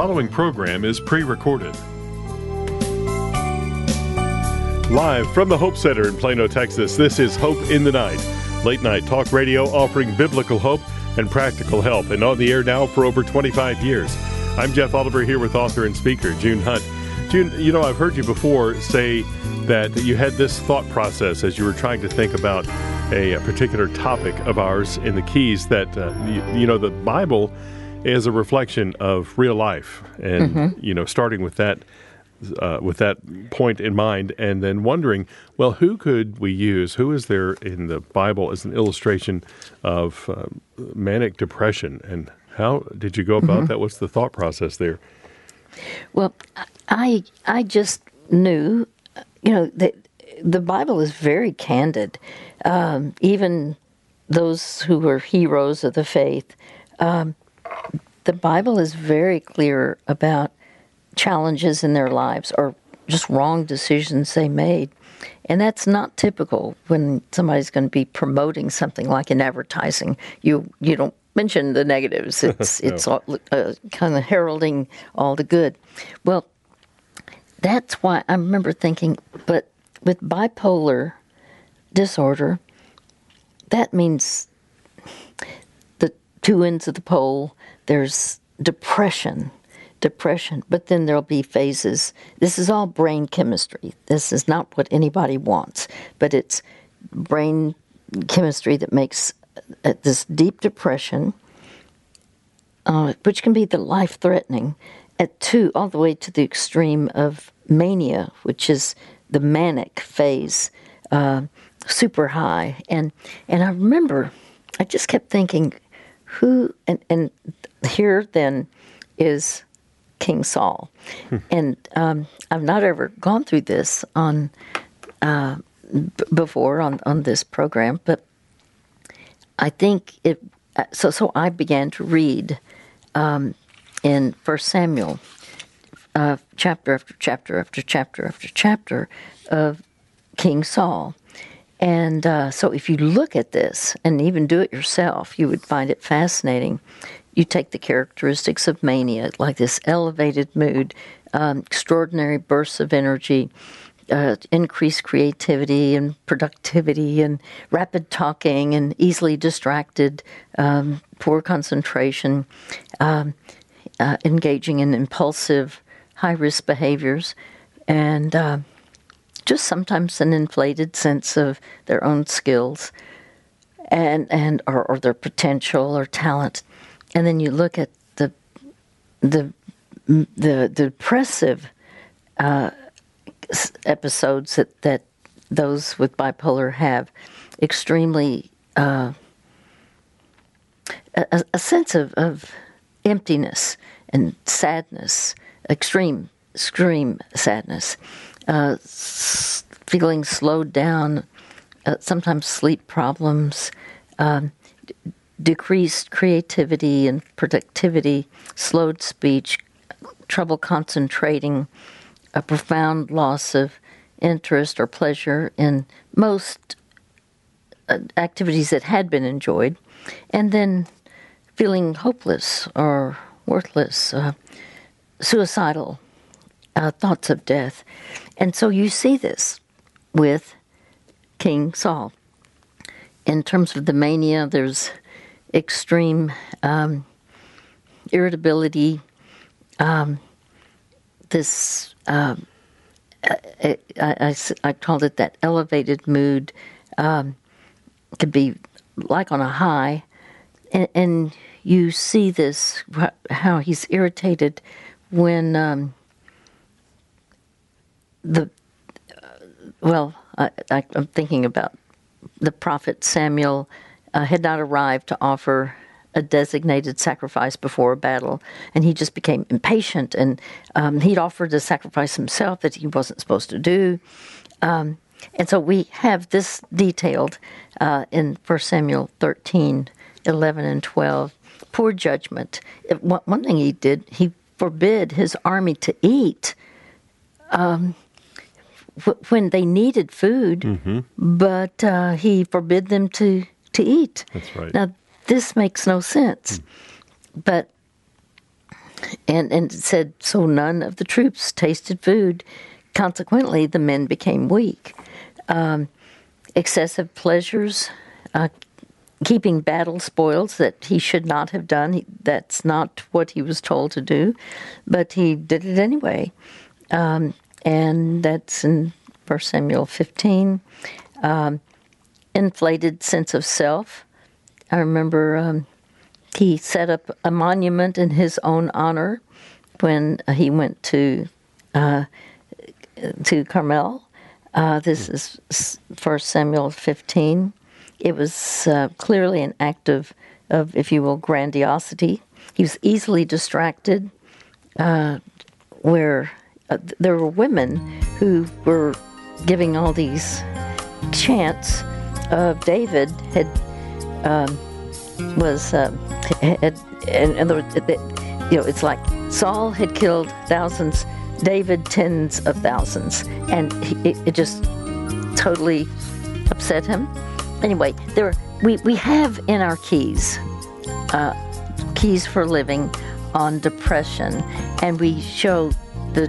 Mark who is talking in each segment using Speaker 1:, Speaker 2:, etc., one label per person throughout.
Speaker 1: following program is pre recorded. Live from the Hope Center in Plano, Texas, this is Hope in the Night, late night talk radio offering biblical hope and practical help, and on the air now for over 25 years. I'm Jeff Oliver here with author and speaker June Hunt. June, you know, I've heard you before say that you had this thought process as you were trying to think about a, a particular topic of ours in the Keys that, uh, you, you, know, the Bible is a reflection of real life. And, mm-hmm. you know, starting with that. Uh, with that point in mind, and then wondering, well, who could we use? Who is there in the Bible as an illustration of uh, manic depression, and how did you go about mm-hmm. that? What's the thought process there?
Speaker 2: Well, I I just knew, you know, that the Bible is very candid. Um, even those who were heroes of the faith, um, the Bible is very clear about challenges in their lives or just wrong decisions they made. And that's not typical when somebody's going to be promoting something like in advertising. You you don't mention the negatives. It's no. it's all, uh, kind of heralding all the good. Well, that's why I remember thinking, but with bipolar disorder, that means the two ends of the pole. There's depression, depression, but then there'll be phases. This is all brain chemistry. This is not what anybody wants, but it's brain chemistry that makes uh, this deep depression, uh, which can be the life threatening, at two, all the way to the extreme of mania, which is the manic phase, uh, super high. And and I remember, I just kept thinking, who and and here then is King Saul, hmm. and um, I've not ever gone through this on uh, b- before on on this program, but I think it. Uh, so so I began to read um, in First Samuel uh, chapter after chapter after chapter after chapter of King Saul. And uh, so, if you look at this and even do it yourself, you would find it fascinating. You take the characteristics of mania, like this elevated mood, um, extraordinary bursts of energy, uh, increased creativity and productivity, and rapid talking, and easily distracted, um, poor concentration, um, uh, engaging in impulsive high risk behaviors, and uh, just sometimes an inflated sense of their own skills and and or, or, their potential or talent. And then you look at the the the, the depressive uh, episodes that, that those with bipolar have, extremely uh, a, a, sense of, of emptiness and sadness extreme, extreme sadness, uh, s- feeling slowed down, uh, sometimes sleep problems, um, decreased creativity and productivity, slowed speech, trouble concentrating, a profound loss of interest or pleasure in most uh, activities that had been enjoyed, and then feeling hopeless or worthless, uh, suicidal uh, thoughts of death. And so you see this with King Saul. In terms of the mania, there's extreme um, irritability, um, this, uh, I, I, I, called it that elevated mood, um, could be like on a high, and, and you see this, how he's irritated when um, the uh, well, I, am thinking about the prophet Samuel uh, had not arrived to offer a designated sacrifice before a battle, and he just became impatient, and um, he'd offered a sacrifice himself that he wasn't supposed to do. Um, and so we have this detailed uh, in 1 Samuel 13, 11, and 12. Poor judgment. one thing he did, he forbid his army to eat um, when they needed food, mm-hmm. but uh, he forbid them to, to eat.
Speaker 1: That's right.
Speaker 2: Now, this makes no sense. Mm. But and and it said so none of the troops tasted food. Consequently, the men became weak. Um, excessive pleasures, uh, keeping battle spoils that he should not have done. He, that's not what he was told to do, but he did it anyway. Um, and that's in 1 Samuel 15. Um, inflated sense of self. I remember um, he set up a monument in his own honor when he went to uh, to Carmel. Uh, this is 1 Samuel 15. It was uh, clearly an act of, of, if you will, grandiosity. He was easily distracted, uh, where uh, there were women who were giving all these chants of David had um, was uh, had, in other words, you know, it's like Saul had killed thousands, David tens of thousands, and he, it, it just totally upset him. Anyway, there we we have in our keys, uh, keys for living, on depression, and we show the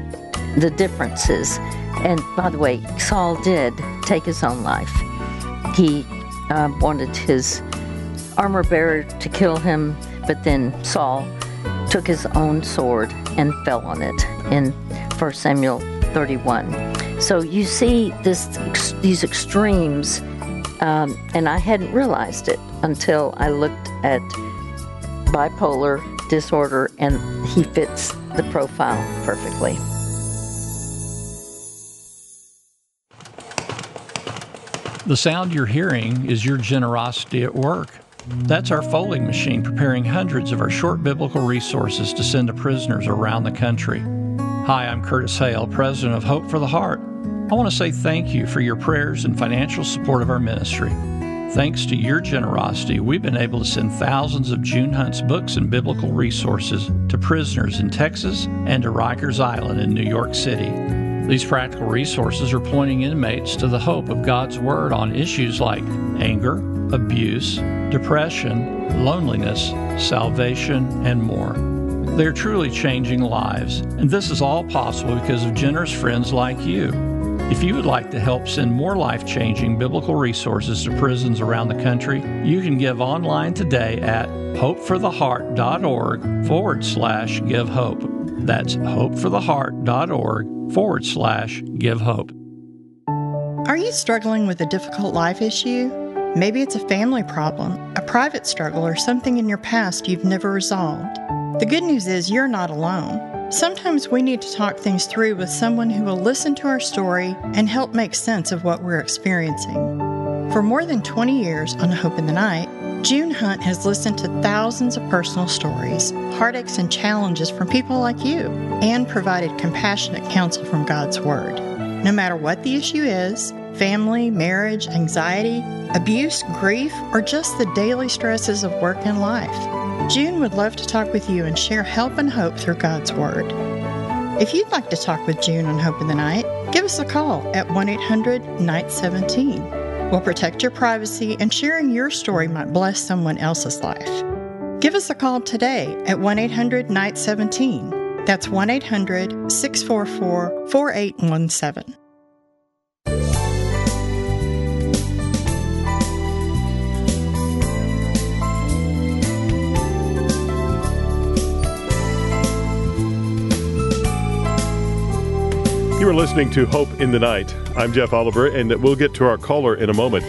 Speaker 2: the differences. And by the way, Saul did take his own life. He uh, wanted his armor bearer to kill him, but then Saul took his own sword and fell on it in 1 Samuel 31. So you see this these extremes, um, and I hadn't realized it until I looked at bipolar disorder, and he fits the profile perfectly.
Speaker 3: The sound you're hearing is your generosity at work. That's our folding machine preparing hundreds of our short biblical resources to send to prisoners around the country. Hi, I'm Curtis Hale, president of Hope for the Heart. I want to say thank you for your prayers and financial support of our ministry. Thanks to your generosity, we've been able to send thousands of June Hunt's books and biblical resources to prisoners in Texas and to Rikers Island in New York City. These practical resources are pointing inmates to the hope of God's Word on issues like anger, abuse, depression, loneliness, salvation, and more. They are truly changing lives, and this is all possible because of generous friends like you. If you would like to help send more life changing biblical resources to prisons around the country, you can give online today at hopefortheheart.org forward slash give hope. That's hopefortheheart.org forward slash give hope.
Speaker 4: Are you struggling with a difficult life issue? Maybe it's a family problem, a private struggle, or something in your past you've never resolved. The good news is you're not alone. Sometimes we need to talk things through with someone who will listen to our story and help make sense of what we're experiencing. For more than 20 years on Hope in the Night, June Hunt has listened to thousands of personal stories, heartaches, and challenges from people like you, and provided compassionate counsel from God's Word. No matter what the issue is family, marriage, anxiety, abuse, grief, or just the daily stresses of work and life June would love to talk with you and share help and hope through God's Word. If you'd like to talk with June on Hope in the Night, give us a call at 1 800 Night 17 will protect your privacy, and sharing your story might bless someone else's life. Give us a call today at 1 800 Night 17. That's 1 800 644 4817.
Speaker 1: You are listening to Hope in the Night. I'm Jeff Oliver, and we'll get to our caller in a moment.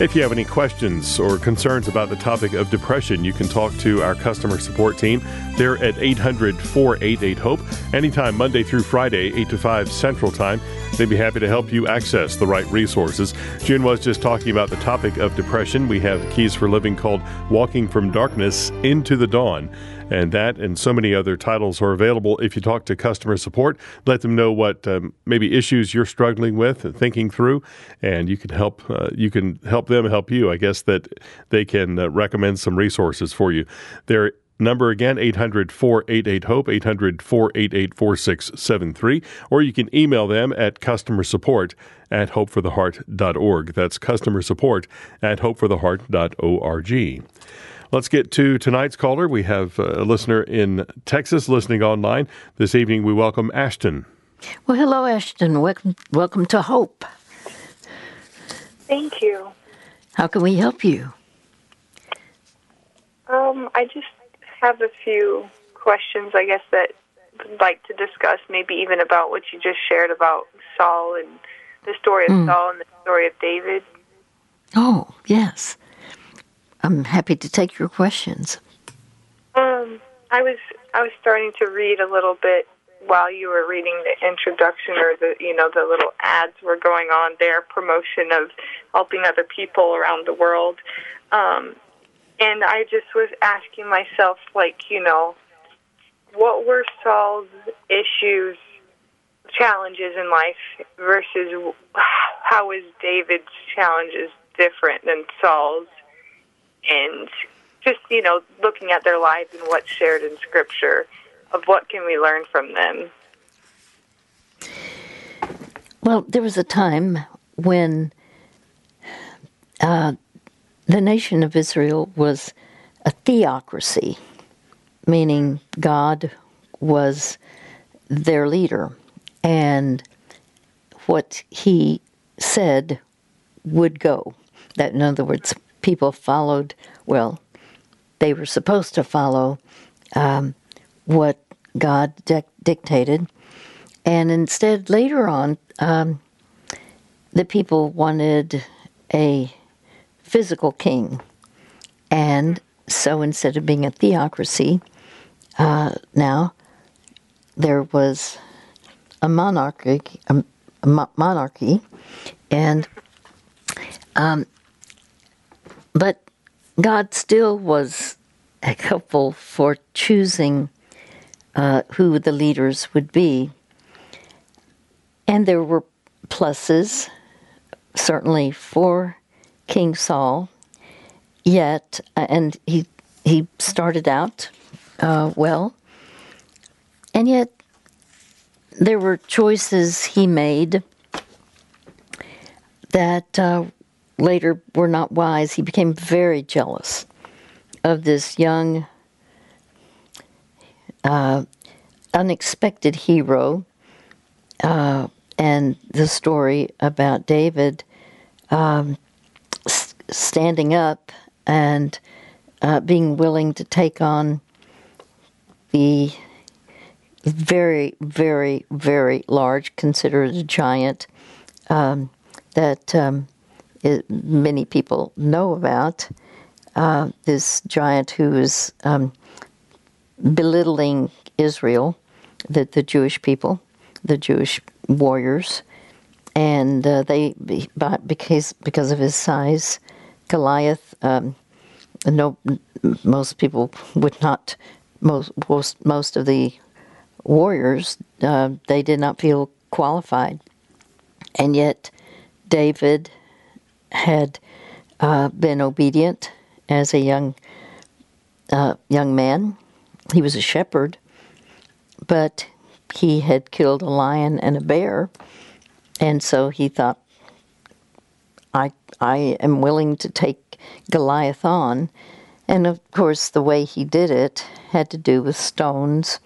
Speaker 1: If you have any questions or concerns about the topic of depression, you can talk to our customer support team. They're at 800 488 HOPE, anytime Monday through Friday, 8 to 5 Central Time. They'd be happy to help you access the right resources. June was just talking about the topic of depression. We have Keys for Living called Walking from Darkness into the Dawn. And that and so many other titles are available if you talk to customer support. Let them know what um, maybe issues you're struggling with, and thinking through, and you can help. Uh, you can help them help you. I guess that they can uh, recommend some resources for you. Their number again 800 488 hope 800 488 4673 or you can email them at customer support at hopefortheheart.org that's customer support at hopefortheheart.org Let's get to tonight's caller. We have a listener in Texas listening online. This evening, we welcome Ashton.
Speaker 2: Well, hello, Ashton. Welcome, welcome to Hope.
Speaker 5: Thank you.
Speaker 2: How can we help you?
Speaker 5: Um, I just have a few questions, I guess, that I'd like to discuss, maybe even about what you just shared about Saul and the story of mm. Saul and the story of David.
Speaker 2: Oh, yes. I'm happy to take your questions.
Speaker 5: Um, I was I was starting to read a little bit while you were reading the introduction or the you know the little ads were going on there, promotion of helping other people around the world. Um, and I just was asking myself, like, you know, what were Saul's issues, challenges in life versus how is David's challenges different than Saul's? And just, you know, looking at their lives and what's shared in Scripture, of what can we learn from them?
Speaker 2: Well, there was a time when uh, the nation of Israel was a theocracy, meaning God was their leader, and what he said would go. That, in other words, people followed, well, they were supposed to follow um, what God dictated. And instead, later on, um, the people wanted a physical king. And so instead of being a theocracy, uh, now there was a monarchy, a, a monarchy, and um, but God still was a helpful for choosing uh, who the leaders would be, and there were pluses certainly for King Saul, yet, uh, and he he started out uh, well, and yet there were choices he made that uh, later were not wise. He became very jealous of this young, uh, unexpected hero, uh, and the story about David. Um, standing up and uh, being willing to take on the very, very, very large, considered a giant um, that um, it, many people know about. Uh, this giant who is um, belittling Israel, the, the Jewish people, the Jewish warriors, and uh, they because because of his size, Goliath. Um, no, most people would not. Most most, most of the warriors uh, they did not feel qualified, and yet David had uh, been obedient as a young uh, young man. He was a shepherd, but he had killed a lion and a bear, and so he thought, I, I am willing to take Goliath on. And of course, the way he did it had to do with stones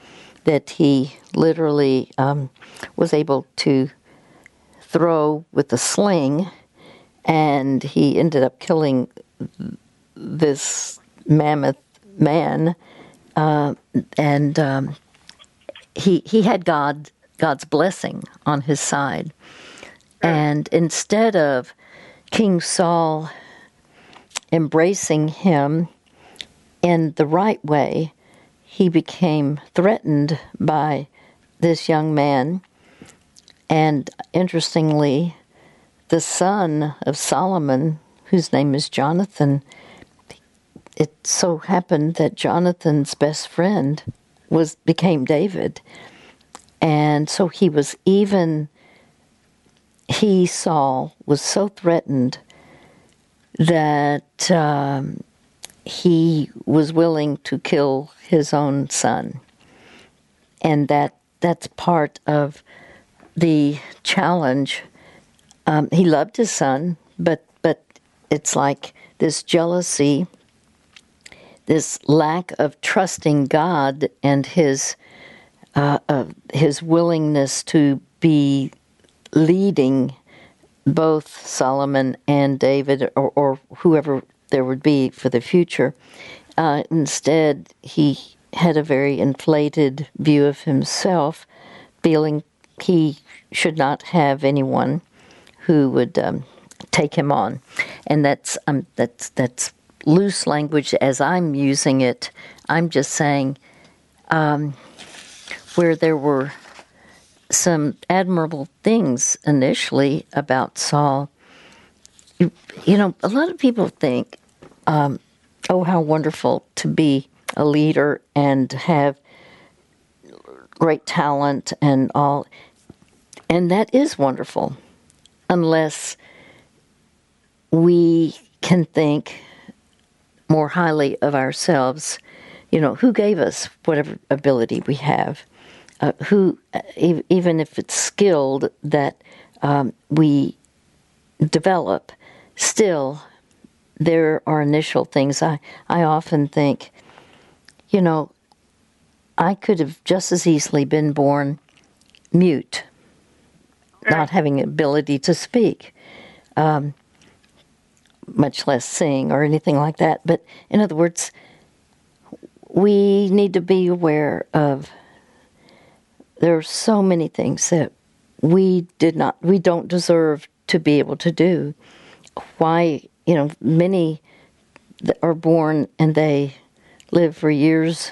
Speaker 2: that he literally um, was able to throw with a sling, and he ended up killing this mammoth man. Uh, and um, he he had God God's blessing on his side, and instead of King Saul embracing him in the right way, he became threatened by this young man. And interestingly, the son of Solomon, whose name is Jonathan, it so happened that Jonathan's best friend was became David. And so he was even he, Saul, was so threatened that um, he was willing to kill his own son. And that that's part of the challenge. Um, he loved his son, but but it's like this jealousy this lack of trusting God and his uh, uh, his willingness to be leading both Solomon and David, or, or whoever there would be for the future. Uh, instead, he had a very inflated view of himself, feeling he should not have anyone who would um, take him on, and that's um, that's that's loose language as I'm using it. I'm just saying um, where there were some admirable things initially about Saul. You, you know, a lot of people think, um, oh, how wonderful to be a leader and have great talent and all. And that is wonderful, unless we can think more highly of ourselves. You know, who gave us whatever ability we have? Uh, who, even if it's skilled that um, we develop, still there are initial things. I, I often think, you know, I could have just as easily been born mute, not having ability to speak. Um, much less sing or anything like that. But in other words, we need to be aware of there are so many things that we did not we don't deserve to be able to do. Why, you know, many are born and they live for years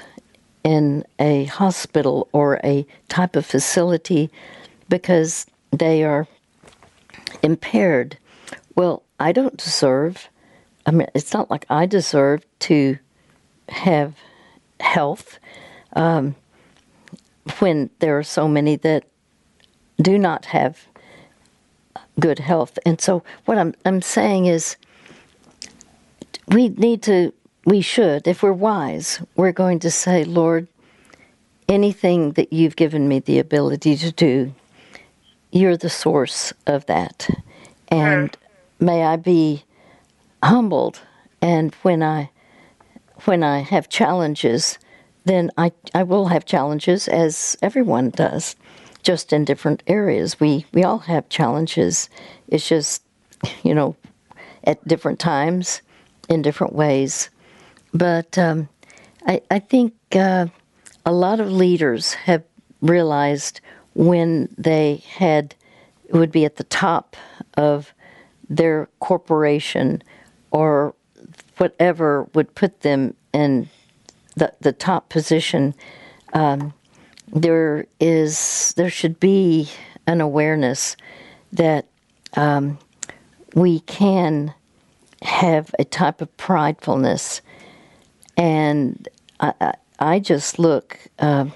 Speaker 2: in a hospital or a type of facility because they are impaired. Well, I don't deserve, I mean, it's not like I deserve to have health um, when there are so many that do not have good health. And so, what I'm, I'm saying is, we need to, we should, if we're wise, we're going to say, Lord, anything that you've given me the ability to do, you're the source of that. And may I be humbled. And when I when I have challenges then I, I will have challenges as everyone does just in different areas. We we all have challenges. It's just you know at different times in different ways. But um, I, I think uh, a lot of leaders have realized when they had would be at the top of their corporation or whatever would put them in the, the top position, um, there is there should be an awareness that um, we can have a type of pridefulness, and I, I just look, uh,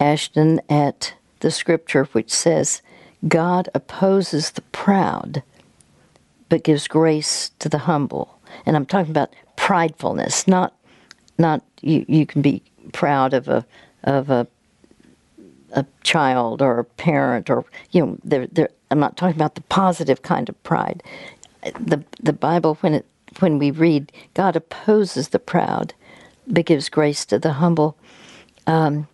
Speaker 2: Ashton, at the scripture which says, "God opposes the proud." but gives grace to the humble. And I'm talking about pridefulness, not not you, you can be proud of a of a a child or a parent or you know they're, they're, I'm not talking about the positive kind of pride. The the Bible when it when we read God opposes the proud but gives grace to the humble. Um,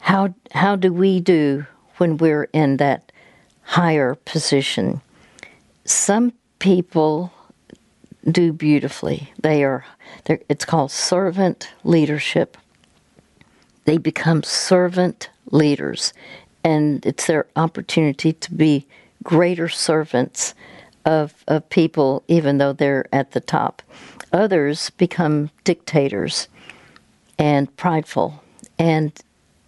Speaker 2: how how do we do when we're in that higher position? Some people do beautifully. They are it's called servant leadership. They become servant leaders and it's their opportunity to be greater servants of of people even though they're at the top. Others become dictators and prideful and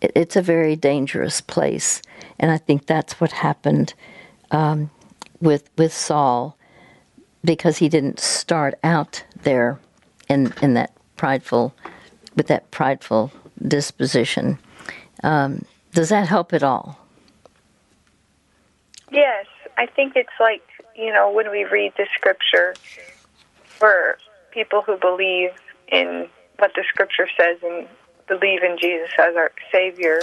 Speaker 2: it's a very dangerous place and I think that's what happened um, with with Saul because he didn't start out there in in that prideful with that prideful disposition. Um, does that help at all?
Speaker 5: Yes, I think it's like you know when we read the scripture for people who believe in what the scripture says and believe in Jesus as our Savior,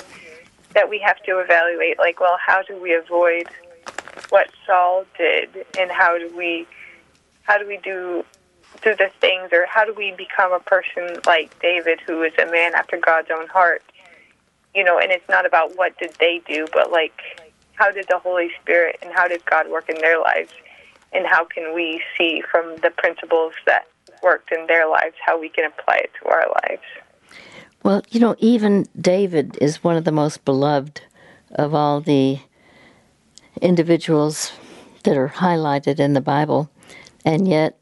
Speaker 5: that we have to evaluate like, well, how do we avoid what Saul did, and how do we how do we do do the things, or how do we become a person like David, who is a man after God's own heart? You know, and it's not about what did they do, but like how did the Holy Spirit and how did God work in their lives, and how can we see from the principles that worked in their lives how we can apply it to our lives.
Speaker 2: Well, you know, even David is one of the most beloved of all the individuals that are highlighted in the Bible. And yet,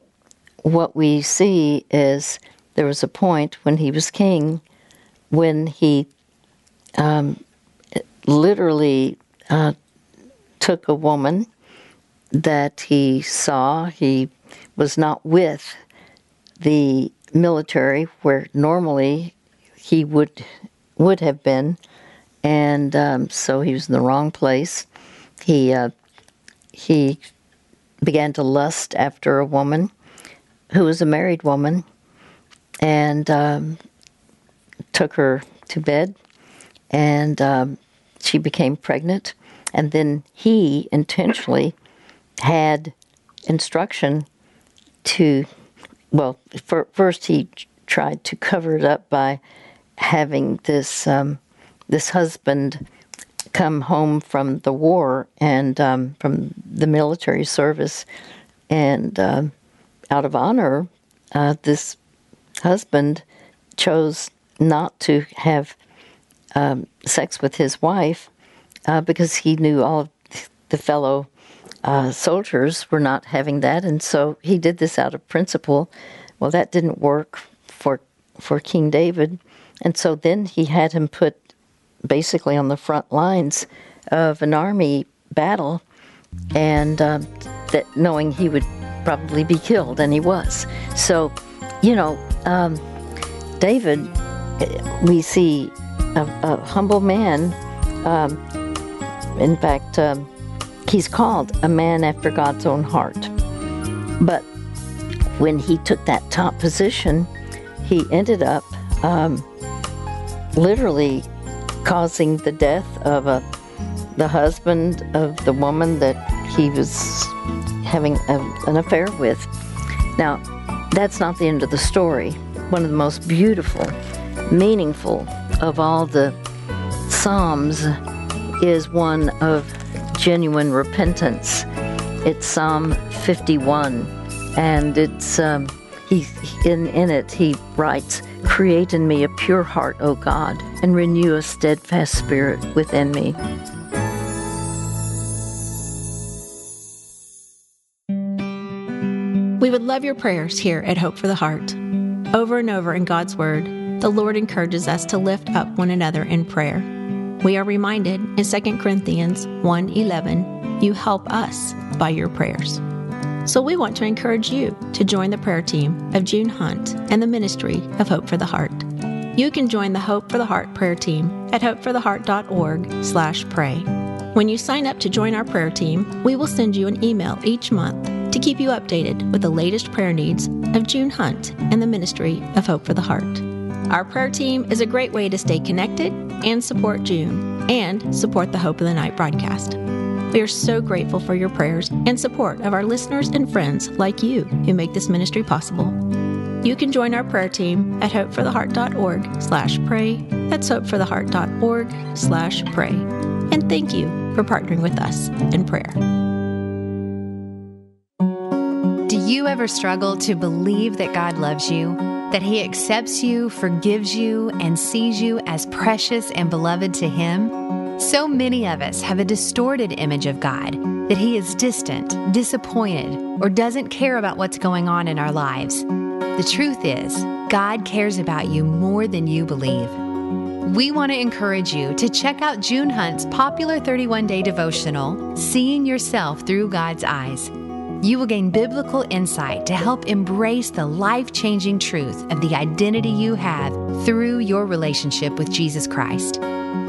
Speaker 2: what we see is there was a point when he was king when he um, literally uh, took a woman that he saw. He was not with the military where normally he would would have been, and um, so he was in the wrong place. He uh, he began to lust after a woman who was a married woman, and um, took her to bed, and um, she became pregnant, and then he intentionally had instruction to well, for, first he tried to cover it up by having this um, this husband come home from the war and um, from the military service, and uh, out of honor, uh, this husband chose not to have um, sex with his wife uh, because he knew all the fellow uh, soldiers were not having that, and so he did this out of principle. Well, that didn't work for for King David, and so then he had him put basically on the front lines of an army battle, and uh, that knowing he would probably be killed, and he was. So, you know, um, David, we see a, a humble man. Um, in fact, um, he's called a man after God's own heart. But when he took that top position, he ended up um, literally causing the death of a, the husband of the woman that he was having a, an affair with. Now, that's not the end of the story. One of the most beautiful, meaningful of all the Psalms is one of genuine repentance. It's Psalm 51, and it's um, he in in it he writes, "Create in me a pure heart, O God, and renew a steadfast spirit within me."
Speaker 6: We would love your prayers here at Hope for the Heart. Over and over in God's Word, the Lord encourages us to lift up one another in prayer. We are reminded in 2 Corinthians 1:11, you help us by your prayers. So we want to encourage you to join the prayer team of June Hunt and the ministry of Hope for the Heart. You can join the Hope for the Heart prayer team at hopefortheheart.org/pray. When you sign up to join our prayer team, we will send you an email each month to keep you updated with the latest prayer needs of June Hunt and the ministry of Hope for the Heart. Our prayer team is a great way to stay connected and support June and support the Hope of the Night broadcast. We are so grateful for your prayers and support of our listeners and friends like you who make this ministry possible. You can join our prayer team at hopefortheheart.org slash pray. That's hopefortheheart.org slash pray. And thank you for partnering with us in prayer.
Speaker 7: Do you ever struggle to believe that God loves you? that He accepts you, forgives you, and sees you as precious and beloved to Him? So many of us have a distorted image of God that He is distant, disappointed, or doesn't care about what's going on in our lives. The truth is, God cares about you more than you believe. We want to encourage you to check out June Hunt's popular 31 day devotional, Seeing Yourself Through God's Eyes. You will gain biblical insight to help embrace the life changing truth of the identity you have through your relationship with Jesus Christ.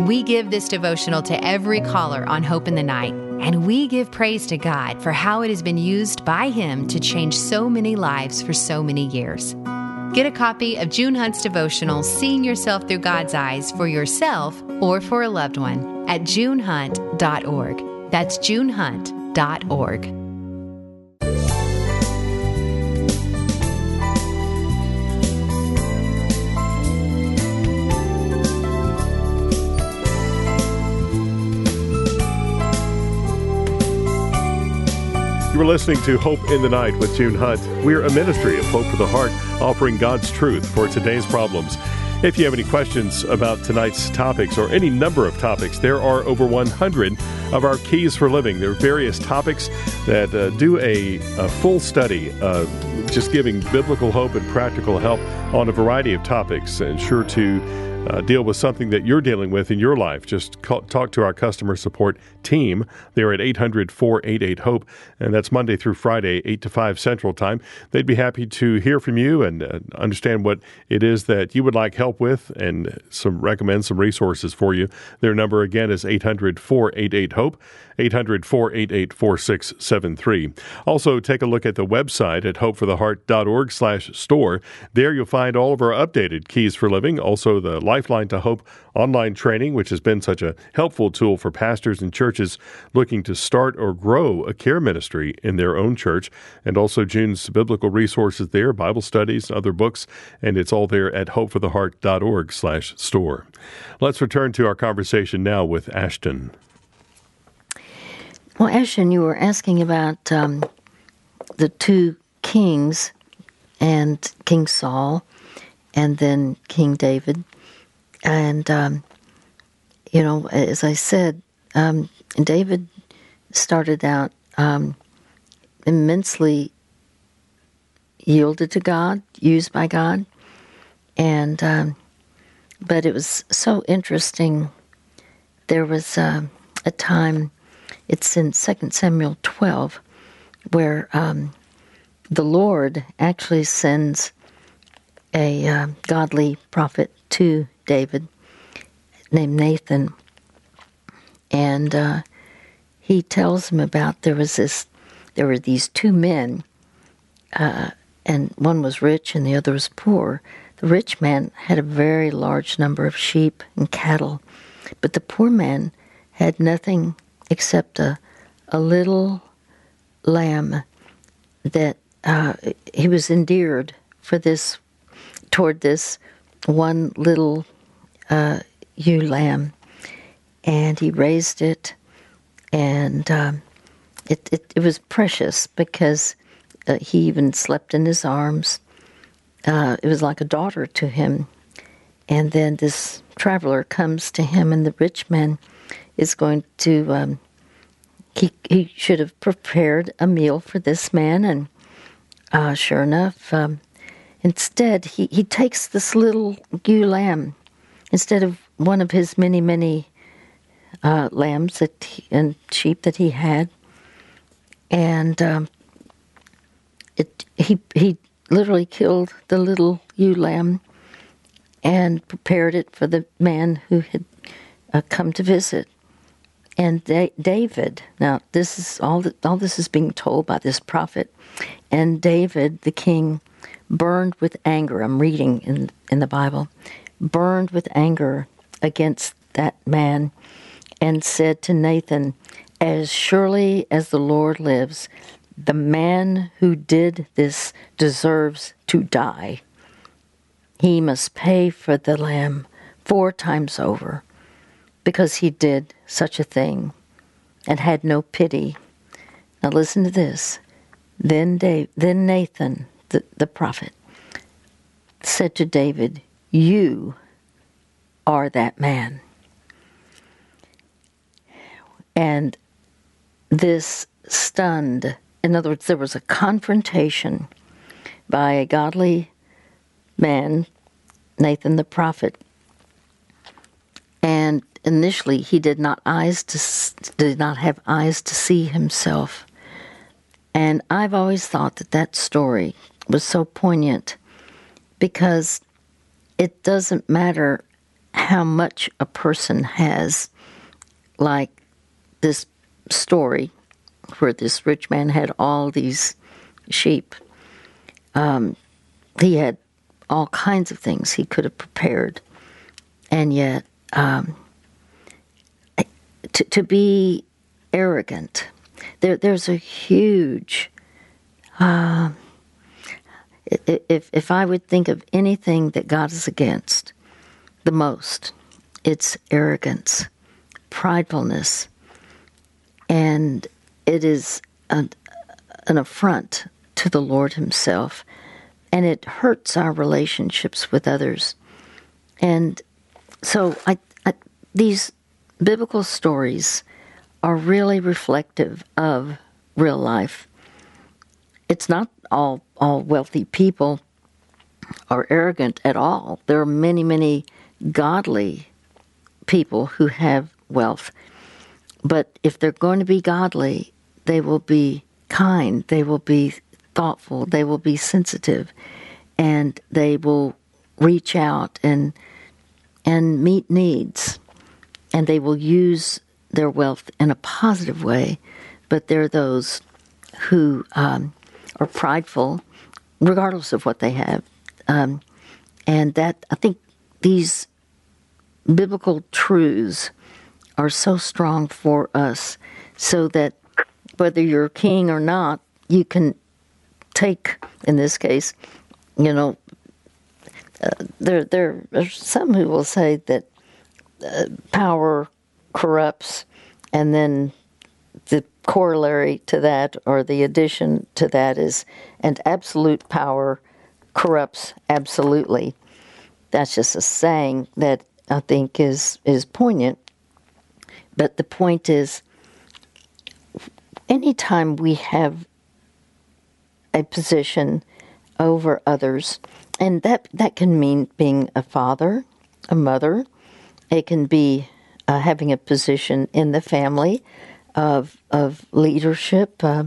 Speaker 7: We give this devotional to every caller on Hope in the Night, and we give praise to God for how it has been used by Him to change so many lives for so many years. Get a copy of June Hunt's devotional, Seeing Yourself Through God's Eyes, for yourself or for a loved one at junehunt.org. That's junehunt.org.
Speaker 1: You are listening to Hope in the Night with June Hunt. We're a ministry of Hope for the Heart, offering God's truth for today's problems. If you have any questions about tonight's topics or any number of topics, there are over 100 of our keys for living. There are various topics that uh, do a, a, full study, uh, just giving biblical hope and practical help on a variety of topics, and sure to uh, deal with something that you're dealing with in your life, just call, talk to our customer support team. They're at 800 488 HOPE, and that's Monday through Friday, 8 to 5 Central Time. They'd be happy to hear from you and uh, understand what it is that you would like help with and some recommend some resources for you. Their number again is 800 488 HOPE. 800 488 4673. Also, take a look at the website at hopefortheheart.org slash store. There you'll find all of our updated keys for living, also the Lifeline to Hope online training, which has been such a helpful tool for pastors and churches looking to start or grow a care ministry in their own church, and also June's biblical resources there, Bible studies, other books, and it's all there at hopefortheheart.org slash store. Let's return to our conversation now with Ashton.
Speaker 2: Well, Ashton, you were asking about um, the two kings and King Saul and then King David. And, um, you know, as I said, um, David started out um, immensely yielded to God, used by God. And, um, but it was so interesting. There was uh, a time it's in 2 Samuel 12 where um, the Lord actually sends a uh, godly prophet to David named Nathan. And uh, he tells him about there was this, there were these two men, uh, and one was rich and the other was poor. The rich man had a very large number of sheep and cattle, but the poor man had nothing except a, a little lamb that uh, he was endeared for this toward this one little uh, ewe lamb, and he raised it, and um, it, it, it was precious because uh, he even slept in his arms. Uh, it was like a daughter to him, and then this traveler comes to him, and the rich man is going to. Um, he he should have prepared a meal for this man, and uh, sure enough, um, instead he he takes this little ewe lamb instead of one of his many many uh, lambs that he, and sheep that he had, and um, it he he literally killed the little ewe lamb and prepared it for the man who had uh, come to visit. And da- David, now this is all, all this is being told by this prophet, and David, the king, burned with anger. I'm reading in in the Bible, burned with anger against that man, and said to Nathan, "As surely as the Lord lives, the man who did this deserves to die. He must pay for the lamb four times over." Because he did such a thing and had no pity. Now listen to this. Then, Dave, then Nathan, the, the prophet, said to David, You are that man. And this stunned, in other words, there was a confrontation by a godly man, Nathan the prophet, and initially he did not eyes to did not have eyes to see himself. And I've always thought that that story was so poignant because it doesn't matter how much a person has, like this story where this rich man had all these sheep. Um, he had all kinds of things he could have prepared, and yet um, to, to be arrogant. There, there's a huge. Uh, if if I would think of anything that God is against, the most, it's arrogance, pridefulness, and it is a, an affront to the Lord Himself, and it hurts our relationships with others. And so, I, I, these biblical stories are really reflective of real life. It's not all all wealthy people are arrogant at all. There are many, many godly people who have wealth. But if they're going to be godly, they will be kind, they will be thoughtful, they will be sensitive, and they will reach out and and meet needs. And they will use their wealth in a positive way. But there are those who um, are prideful, regardless of what they have. Um, and that, I think, these biblical truths are so strong for us so that whether you're king or not, you can take, in this case, you know, uh, there, there are some who will say that power corrupts, and then the corollary to that or the addition to that is, and absolute power corrupts absolutely. That's just a saying that I think is is poignant. But the point is, anytime we have a position over others, and that that can mean being a father, a mother. It can be uh, having a position in the family of of leadership, uh,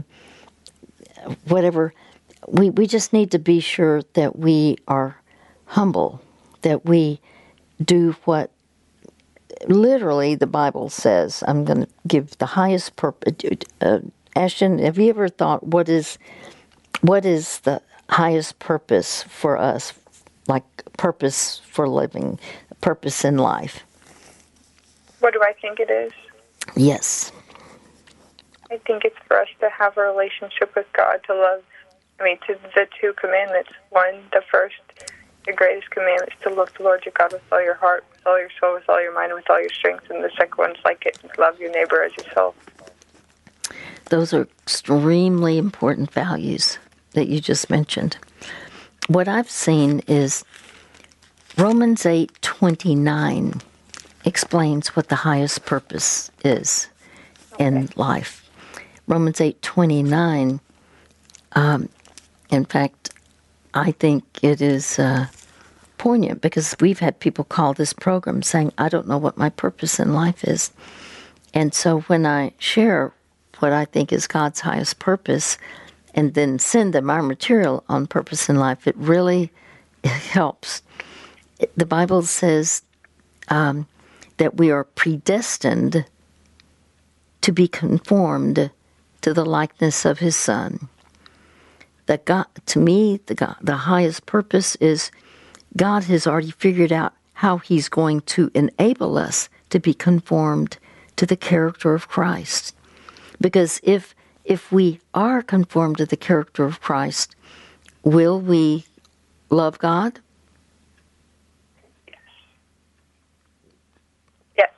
Speaker 2: whatever. We we just need to be sure that we are humble, that we do what literally the Bible says. I'm going to give the highest purpose. Uh, Ashton, have you ever thought what is what is the highest purpose for us, like purpose for living, purpose in life?
Speaker 5: What do I think it is?
Speaker 2: Yes.
Speaker 5: I think it's for us to have a relationship with God, to love. I mean, to the two commandments. One, the first, the greatest commandment is to love the Lord your God with all your heart, with all your soul, with all your mind, with all your strength. And the second one's like it, love your neighbor as yourself.
Speaker 2: Those are extremely important values that you just mentioned. What I've seen is Romans 8:29 explains what the highest purpose is okay. in life. Romans 8:29 um, in fact I think it is uh, poignant because we've had people call this program saying I don't know what my purpose in life is. And so when I share what I think is God's highest purpose, and then send them our material on purpose in life, it really helps. The Bible says um, that we are predestined to be conformed to the likeness of His Son. That God, to me, the God, the highest purpose is God has already figured out how He's going to enable us to be conformed to the character of Christ. Because if if we are conformed to the character of Christ, will we love God?
Speaker 5: Yes.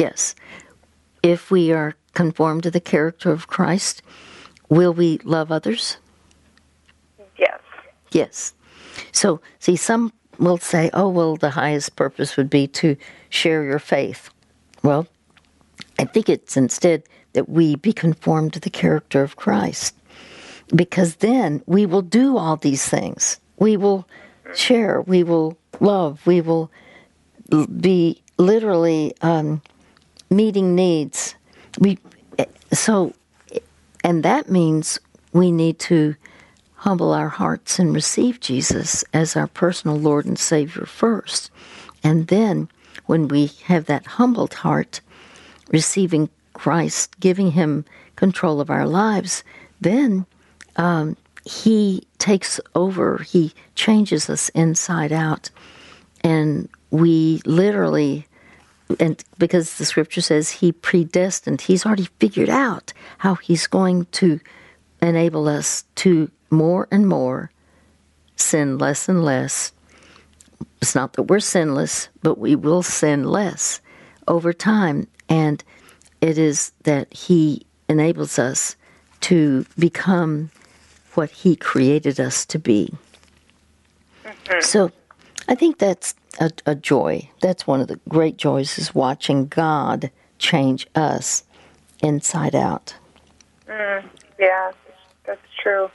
Speaker 2: Yes. If we are conformed to the character of Christ, will we love others?
Speaker 5: Yes.
Speaker 2: Yes. So, see, some will say, oh, well, the highest purpose would be to share your faith. Well, I think it's instead that we be conformed to the character of Christ. Because then we will do all these things. We will share, we will love, we will be literally um, meeting needs. We so, and that means we need to humble our hearts and receive Jesus as our personal Lord and Savior first. And then, when we have that humbled heart, receiving Christ, giving Him control of our lives, then um, He takes over. He changes us inside out. And we literally, and because the scripture says He predestined, He's already figured out how He's going to enable us to more and more sin less and less. It's not that we're sinless, but we will sin less over time. And it is that He enables us to become what He created us to be. So I think that's a, a, joy. That's one of the great joys is watching God change us inside out.
Speaker 5: Mm, yeah, that's true.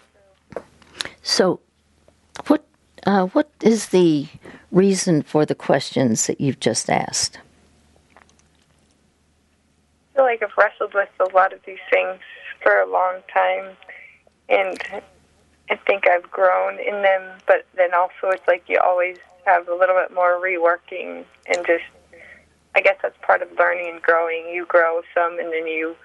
Speaker 2: So, what uh, what is the reason for the questions that you've just asked?
Speaker 5: I feel like I've wrestled with a lot of these things for a long time, and I think I've grown in them. But then also, it's like you always have a little bit more reworking and just. I guess that's part of learning and growing. You grow some, and then you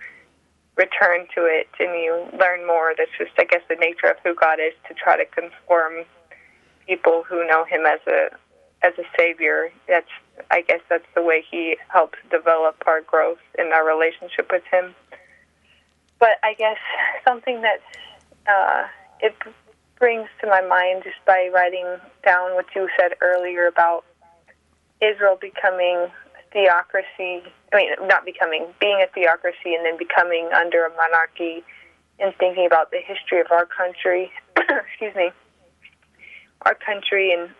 Speaker 5: return to it, and you learn more. That's just, I guess, the nature of who God is to try to conform people who know Him as a as a savior. That's I guess that's the way he helps develop our growth in our relationship with him. But I guess something that uh, it brings to my mind just by writing down what you said earlier about Israel becoming a theocracy. I mean, not becoming, being a theocracy, and then becoming under a monarchy, and thinking about the history of our country. excuse me, our country and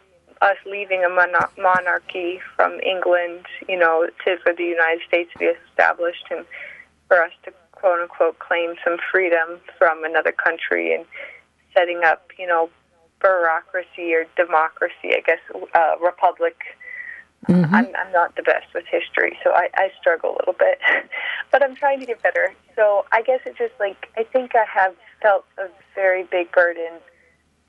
Speaker 5: us leaving a monarchy from England, you know, to for the United States to be established and for us to quote unquote claim some freedom from another country and setting up, you know, bureaucracy or democracy, I guess, uh, republic. Mm-hmm. I'm, I'm not the best with history, so I, I struggle a little bit, but I'm trying to get better. So I guess it's just like I think I have felt a very big burden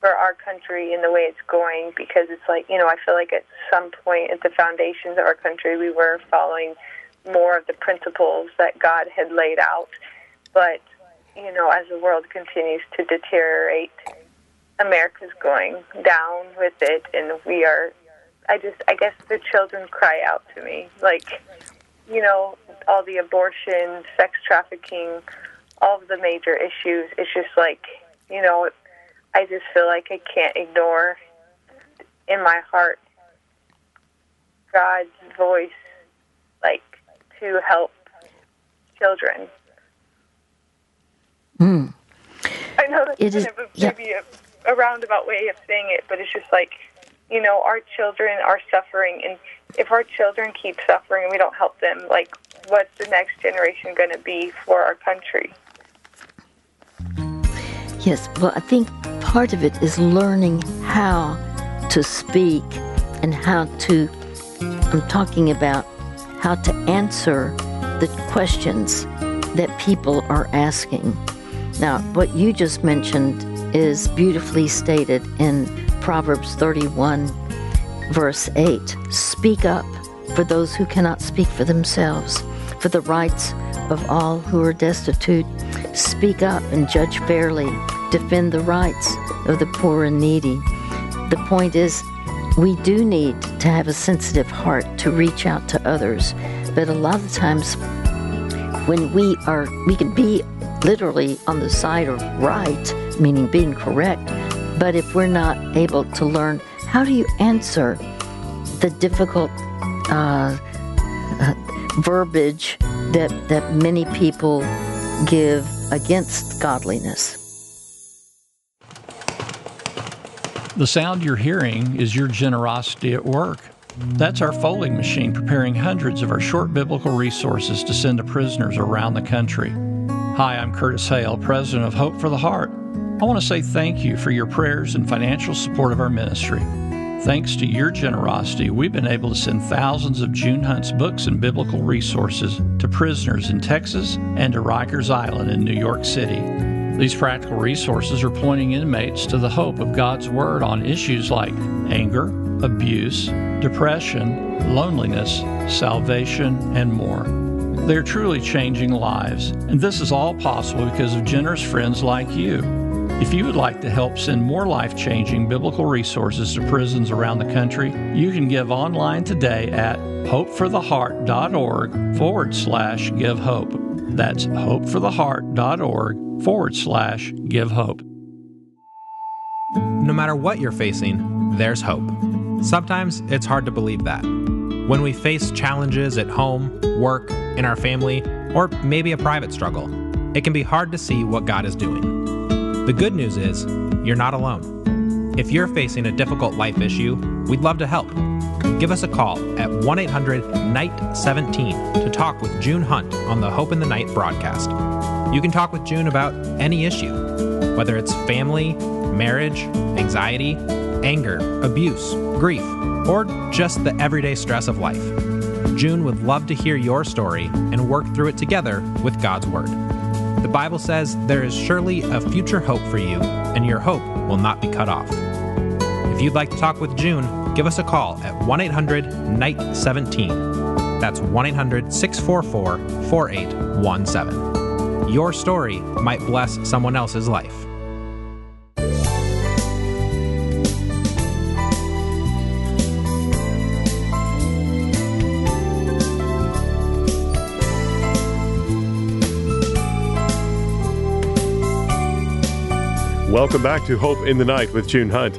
Speaker 5: for our country and the way it's going because it's like, you know, I feel like at some point at the foundations of our country we were following more of the principles that God had laid out. But, you know, as the world continues to deteriorate, America's going down with it and we are I just I guess the children cry out to me. Like, you know, all the abortion, sex trafficking, all of the major issues, it's just like, you know, I just feel like I can't ignore in my heart God's voice, like to help children.
Speaker 2: Mm.
Speaker 5: I know that's it kind is, of a, yeah. maybe a, a roundabout way of saying it, but it's just like, you know, our children are suffering, and if our children keep suffering and we don't help them, like, what's the next generation going to be for our country?
Speaker 2: Yes, well, I think part of it is learning how to speak and how to, I'm talking about how to answer the questions that people are asking. Now, what you just mentioned is beautifully stated in Proverbs 31, verse 8 Speak up for those who cannot speak for themselves, for the rights of all who are destitute. Speak up and judge fairly defend the rights of the poor and needy. The point is, we do need to have a sensitive heart to reach out to others, but a lot of times when we are, we can be literally on the side of right, meaning being correct, but if we're not able to learn how do you answer the difficult uh, uh, verbiage that, that many people give against godliness.
Speaker 3: The sound you're hearing is your generosity at work. That's our folding machine preparing hundreds of our short biblical resources to send to prisoners around the country. Hi, I'm Curtis Hale, president of Hope for the Heart. I want to say thank you for your prayers and financial support of our ministry. Thanks to your generosity, we've been able to send thousands of June Hunt's books and biblical resources to prisoners in Texas and to Rikers Island in New York City. These practical resources are pointing inmates to the hope of God's Word on issues like anger, abuse, depression, loneliness, salvation, and more. They are truly changing lives, and this is all possible because of generous friends like you. If you would like to help send more life changing biblical resources to prisons around the country, you can give online today at hopefortheheart.org forward slash give hope. That's hopefortheheart.org forward slash give hope.
Speaker 8: No matter what you're facing, there's hope. Sometimes it's hard to believe that. When we face challenges at home, work, in our family, or maybe a private struggle, it can be hard to see what God is doing. The good news is, you're not alone. If you're facing a difficult life issue, we'd love to help. Give us a call at 1 800 Night 17 to talk with June Hunt on the Hope in the Night broadcast. You can talk with June about any issue, whether it's family, marriage, anxiety, anger, abuse, grief, or just the everyday stress of life. June would love to hear your story and work through it together with God's Word. The Bible says there is surely a future hope for you, and your hope will not be cut off. If you'd like to talk with June, give us a call at 1 800 Night 17. That's 1 800 644 4817. Your story might bless someone else's life.
Speaker 1: Welcome back to Hope in the Night with June Hunt.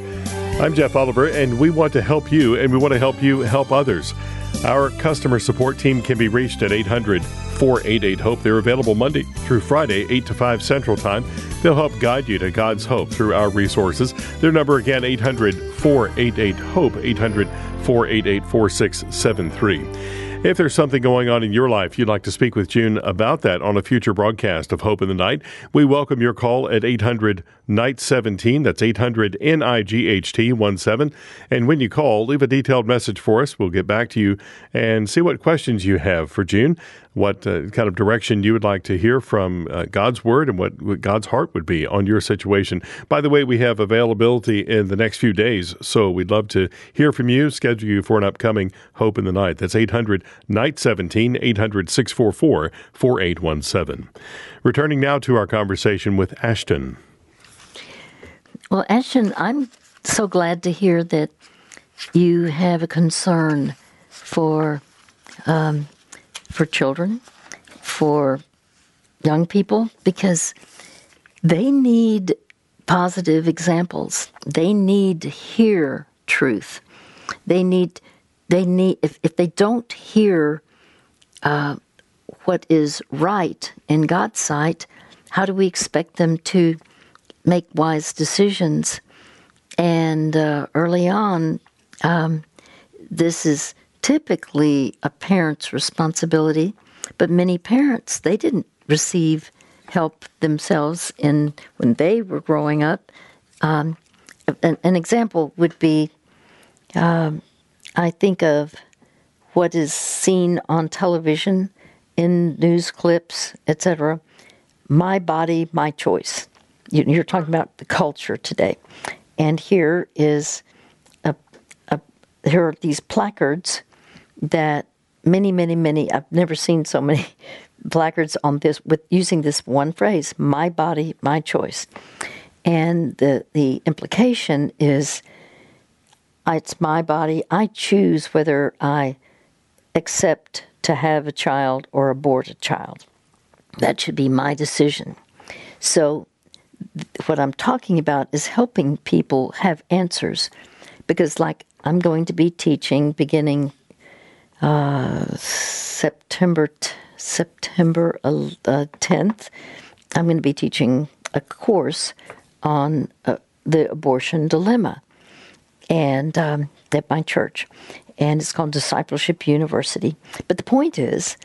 Speaker 1: I'm Jeff Oliver, and we want to help you, and we want to help you help others. Our customer support team can be reached at 800 488 HOPE. They're available Monday through Friday, 8 to 5 Central Time. They'll help guide you to God's hope through our resources. Their number again, 800 488 HOPE, 800 488 4673. If there's something going on in your life you'd like to speak with June about that on a future broadcast of Hope in the Night, we welcome your call at 800 Night 17. That's 800 N I G H T 17. And when you call, leave a detailed message for us. We'll get back to you and see what questions you have for June what uh, kind of direction you would like to hear from uh, God's Word and what, what, God's heart would be on your situation. By the way, we have availability in the next few days, so we'd love to hear from you, schedule you for an upcoming Hope in the Night. That's 800 Night 17, 800 644 4817. Returning now to our conversation with Ashton.
Speaker 2: Well, Ashton, I'm so glad to hear that you have a concern for um, for children, for young people, because they need positive examples. They need to hear truth. They need, they need, if, if they don't hear uh, what is right in God's sight, how do we expect them to make wise decisions? And uh, early on, um, this is typically a parent's responsibility, but many parents they didn't receive help themselves in when they were growing up. Um, an, an, example would be, um, I think of what is seen on television, in news clips, etc. My body, my choice. You're talking about the culture today, and here is a, a here are these placards that many, many, many, I've never seen so many placards on this with using this one phrase, my body, my choice. And the, the implication is it's my body. I choose whether I accept to have a child or abort a child. That should be my decision. So, what I'm talking about is helping people have answers because, like, I'm going to be teaching beginning uh, September t- September uh, tenth. I'm going to be teaching a course on uh, the abortion dilemma, and um, at my church, and it's called Discipleship University. But the point is,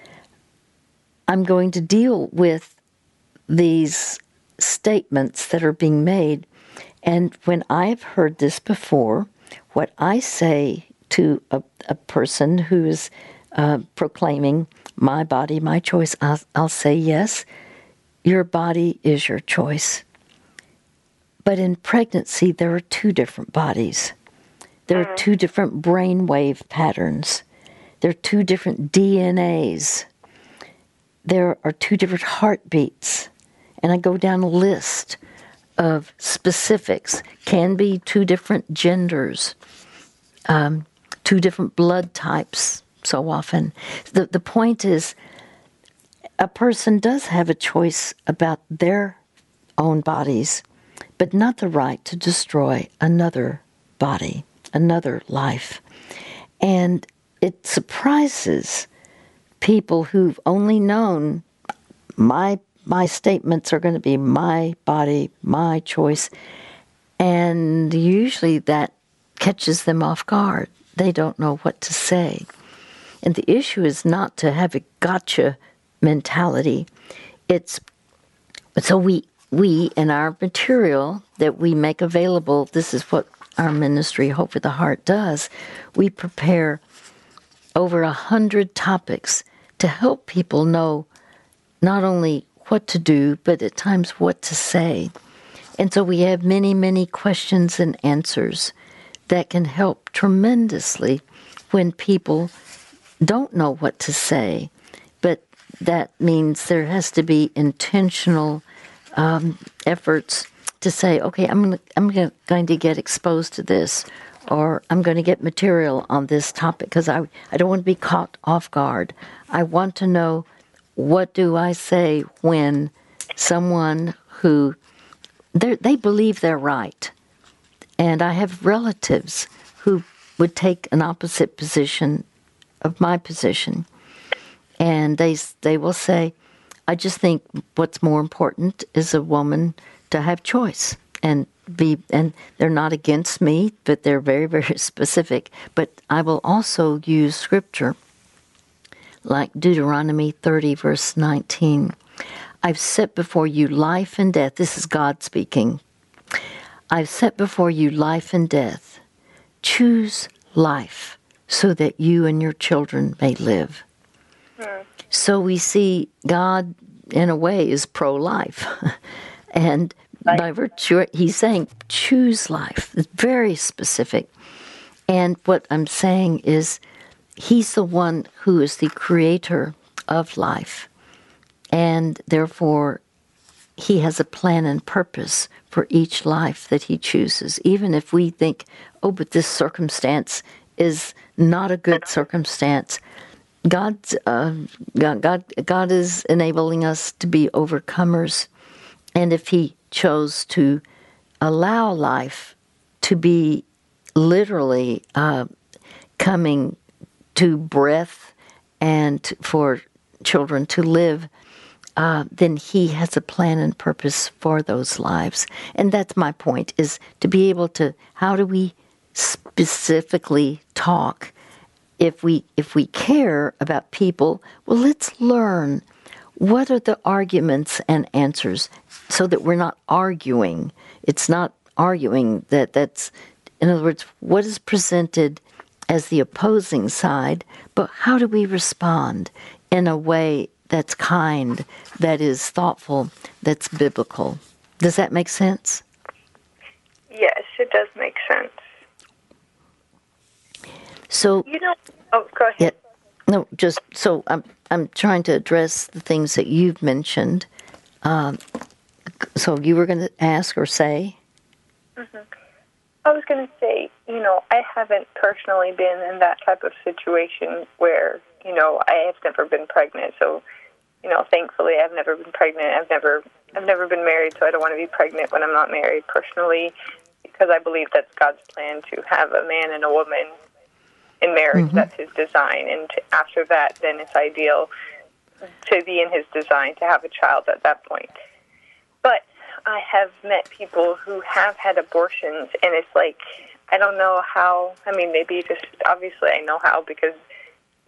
Speaker 2: I'm going to deal with these statements that are being made, and when I've heard this before, what I say to a, a person who is uh, proclaiming, My body, my choice, I'll, I'll say, Yes, your body is your choice. But in pregnancy, there are two different bodies. There are two different brainwave patterns. There are two different DNAs. There are two different heartbeats. And I go down a list of specifics. Can be two different genders. Um, two different blood types so often. The, the point is, a person does have a choice about their own bodies, but not the right to destroy another body, another life. And it surprises people who've only known my my statements are going to be my body, my choice. And usually that catches them off guard. They don't know what to say. And the issue is not to have a gotcha mentality. It's so we we in our material that we make available, this is what our ministry Hope for the Heart does. We prepare over a hundred topics to help people know not only what to do, but at times what to say. And so we have many, many questions and answers that can help tremendously when people don't know what to say. But that means there has to be intentional um, efforts to say, okay, I'm gonna, I'm going to get exposed to this, or I'm going to get material on this topic because I I don't want to be caught off guard. I want to know what do I say when someone who they believe they're right, and I have relatives who would take an opposite position of my position, and they they will say, I just think what's more important is a woman to have choice and be and they're not against me, but they're very very specific. But I will also use scripture like Deuteronomy 30 verse 19. I've set before you life and death. This is God speaking. I've set before you life and death. Choose life so that you and your children may live. Mm. So we see God, in a way, is pro life. and right. by virtue, he's saying, choose life. It's very specific. And what I'm saying is, he's the one who is the creator of life. And therefore, he has a plan and purpose for each life that he chooses. Even if we think, oh, but this circumstance is not a good circumstance, God's, uh, God, God, God is enabling us to be overcomers. And if He chose to allow life to be literally uh, coming to breath and for children to live, uh, then He has a plan and purpose for those lives. And that's my point: is to be able to. How do we specifically talk? if we if we care about people, well, let's learn what are the arguments and answers so that we're not arguing. It's not arguing that that's in other words, what is presented as the opposing side, but how do we respond in a way that's kind, that is thoughtful, that's biblical? Does that make sense?
Speaker 5: Yes, it does make sense.
Speaker 2: So
Speaker 5: you know, oh, go ahead.
Speaker 2: Yeah, no, just so I'm I'm trying to address the things that you've mentioned. Um, so you were going to ask or say?
Speaker 5: Mm-hmm. I was going to say, you know, I haven't personally been in that type of situation where, you know, I have never been pregnant. So, you know, thankfully, I've never been pregnant. I've never, I've never been married, so I don't want to be pregnant when I'm not married personally, because I believe that's God's plan to have a man and a woman in marriage. Mm-hmm. That's his design, and to, after that, then it's ideal to be in his design to have a child at that point. But I have met people who have had abortions, and it's like I don't know how. I mean, maybe just obviously I know how because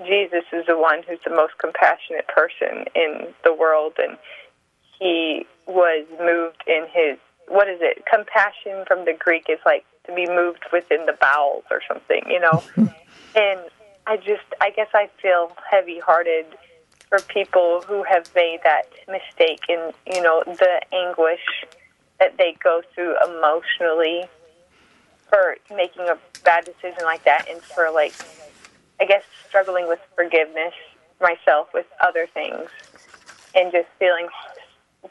Speaker 5: Jesus is the one who's the most compassionate person in the world, and he was moved in his what is it? Compassion from the Greek is like to be moved within the bowels or something, you know. and I just, I guess I feel heavy-hearted for people who have made that mistake and you know the anguish that they go through emotionally for making a bad decision like that and for like I guess struggling with forgiveness myself with other things and just feeling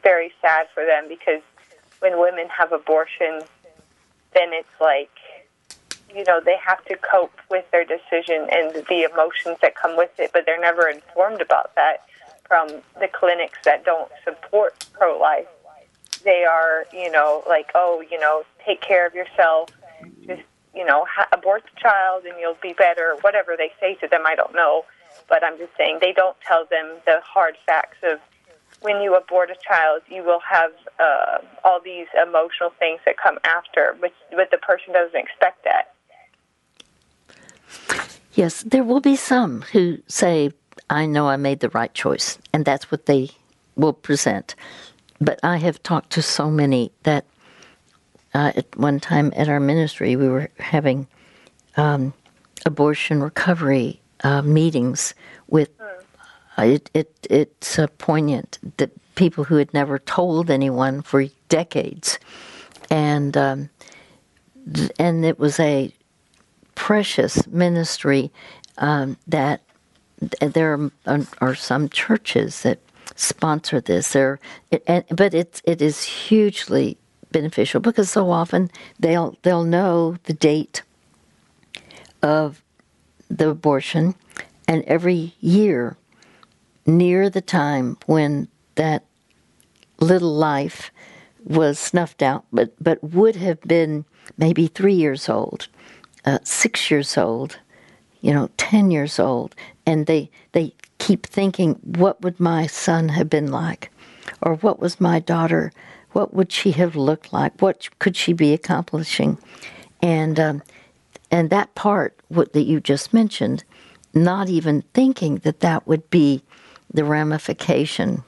Speaker 5: very sad for them because when women have abortions, then it's like you know they have to cope with their decision and the emotions that come with it but they're never informed about that from the clinics that don't support pro life they are you know like oh you know take care of yourself. Just you know abort the child and you'll be better whatever they say to them i don't know but i'm just saying they don't tell them the hard facts of when you abort a child, you will have uh, all these emotional things that come after, but but the person doesn't expect that.
Speaker 2: Yes, there will be some who say, "I know I made the right choice," and that's what they will present. But I have talked to so many that uh, at one time at our ministry we were having um, abortion recovery uh, meetings with. Uh, it, it it's uh, poignant that people who had never told anyone for decades, and um, th- and it was a precious ministry um, that there are, are, some churches that sponsor this. There, and, but it's it is hugely beneficial because so often they'll they'll know the date of the abortion, and every year, near the time when that little life was snuffed out, but but would have been maybe three years old, uh, six years old, you know, ten years old, and they they keep thinking, what would my son have been like, or what was my daughter, what would she have looked like, what could she be accomplishing, and um, and that part what, that you just mentioned, not even thinking that that would be the ramification.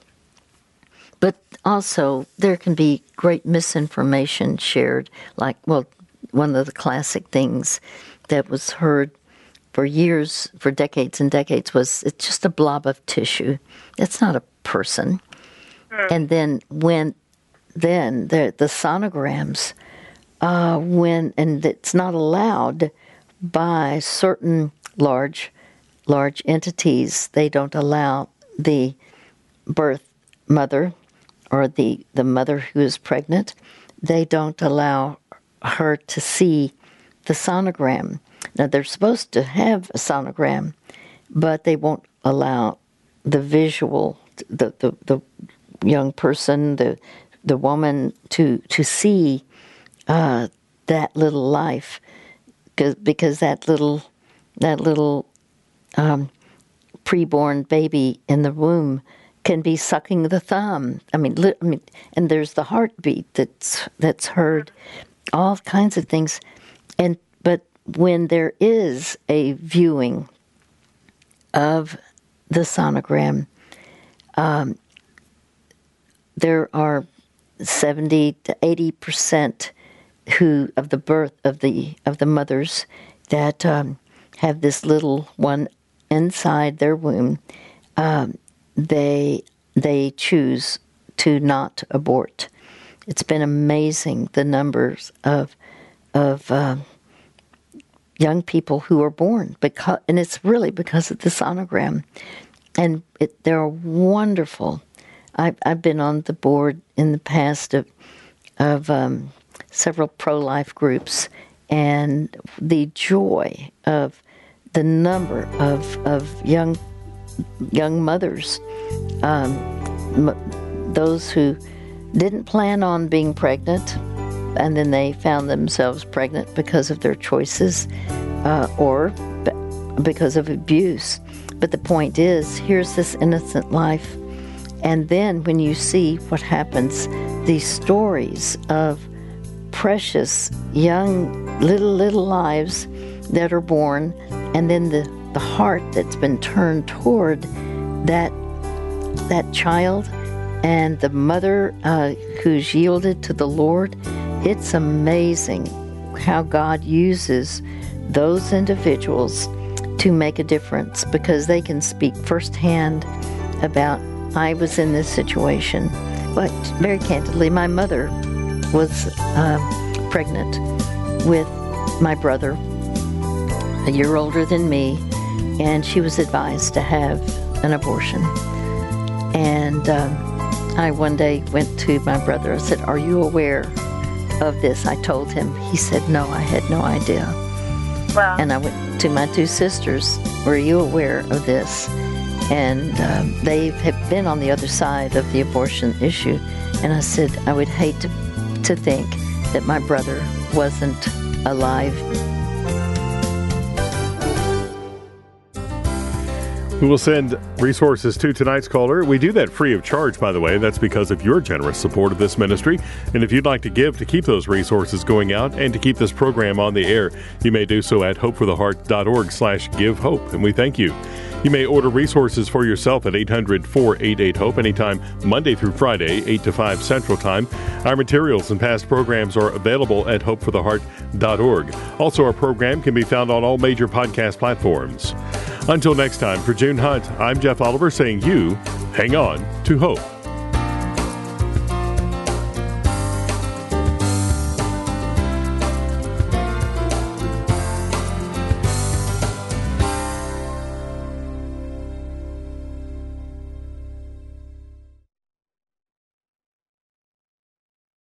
Speaker 2: But also, there can be great misinformation shared, like, well, one of the classic things that was heard for years, for decades and decades, was it's just a blob of tissue. It's not a person. Mm. And then when then the the sonograms, uh, when and it's not allowed by certain large large entities. They don't allow the birth mother or the, the mother who is pregnant, they don't allow her to see the sonogram. Now, they're supposed to have a sonogram, but they won't allow the visual, the, the, the young person, the, the woman to, to see uh, that little life because, that little, that little um, preborn baby in the womb can be sucking the thumb. I mean, li- I mean, and there's the heartbeat that's that's heard, all kinds of things, and but when there is a viewing of the sonogram, um, there are seventy to eighty percent who of the birth of the of the mothers that um, have this little one inside their womb, um, they they choose to not abort. It's been amazing the numbers of of uh, young people who are born because, and it's really because of the sonogram, and it, they're wonderful. I've I've been on the board in the past of of um, several pro life groups, and the joy of the number of, of young young mothers, um, m- those who didn't plan on being pregnant, and then they found themselves pregnant because of their choices uh, or b- because of abuse. But the point is, here's this innocent life. And then when you see what happens, these stories of precious young little, little lives that are born and then the, the heart that's been turned toward that that child and the mother uh, who's yielded to the Lord, it's amazing how God uses those individuals to make a difference because they can speak firsthand about I was in this situation. But very candidly, my mother was uh, pregnant with my brother a year older than me, and she was advised to have an abortion. And um, I one day went to my brother I said, Are you aware of this? I told him. He said, No, I had no idea.
Speaker 5: Wow.
Speaker 2: And I went to my two sisters, Were you aware of this? And um, they have been on the other side of the abortion issue. And I said, I would hate to, to think that my brother wasn't alive
Speaker 1: We will send resources to tonight's caller. We do that free of charge, by the way. That's because of your generous support of this ministry. And if you'd like to give to keep those resources going out and to keep this program on the air, you may do so at hopefortheheart.org slash give hope. And we thank you. You may order resources for yourself at 800 488 HOPE anytime Monday through Friday, 8 to 5 Central Time. Our materials and past programs are available at hopefortheheart.org. Also, our program can be found on all major podcast platforms. Until next time, for June Hunt, I'm Jeff Oliver saying you hang on to hope.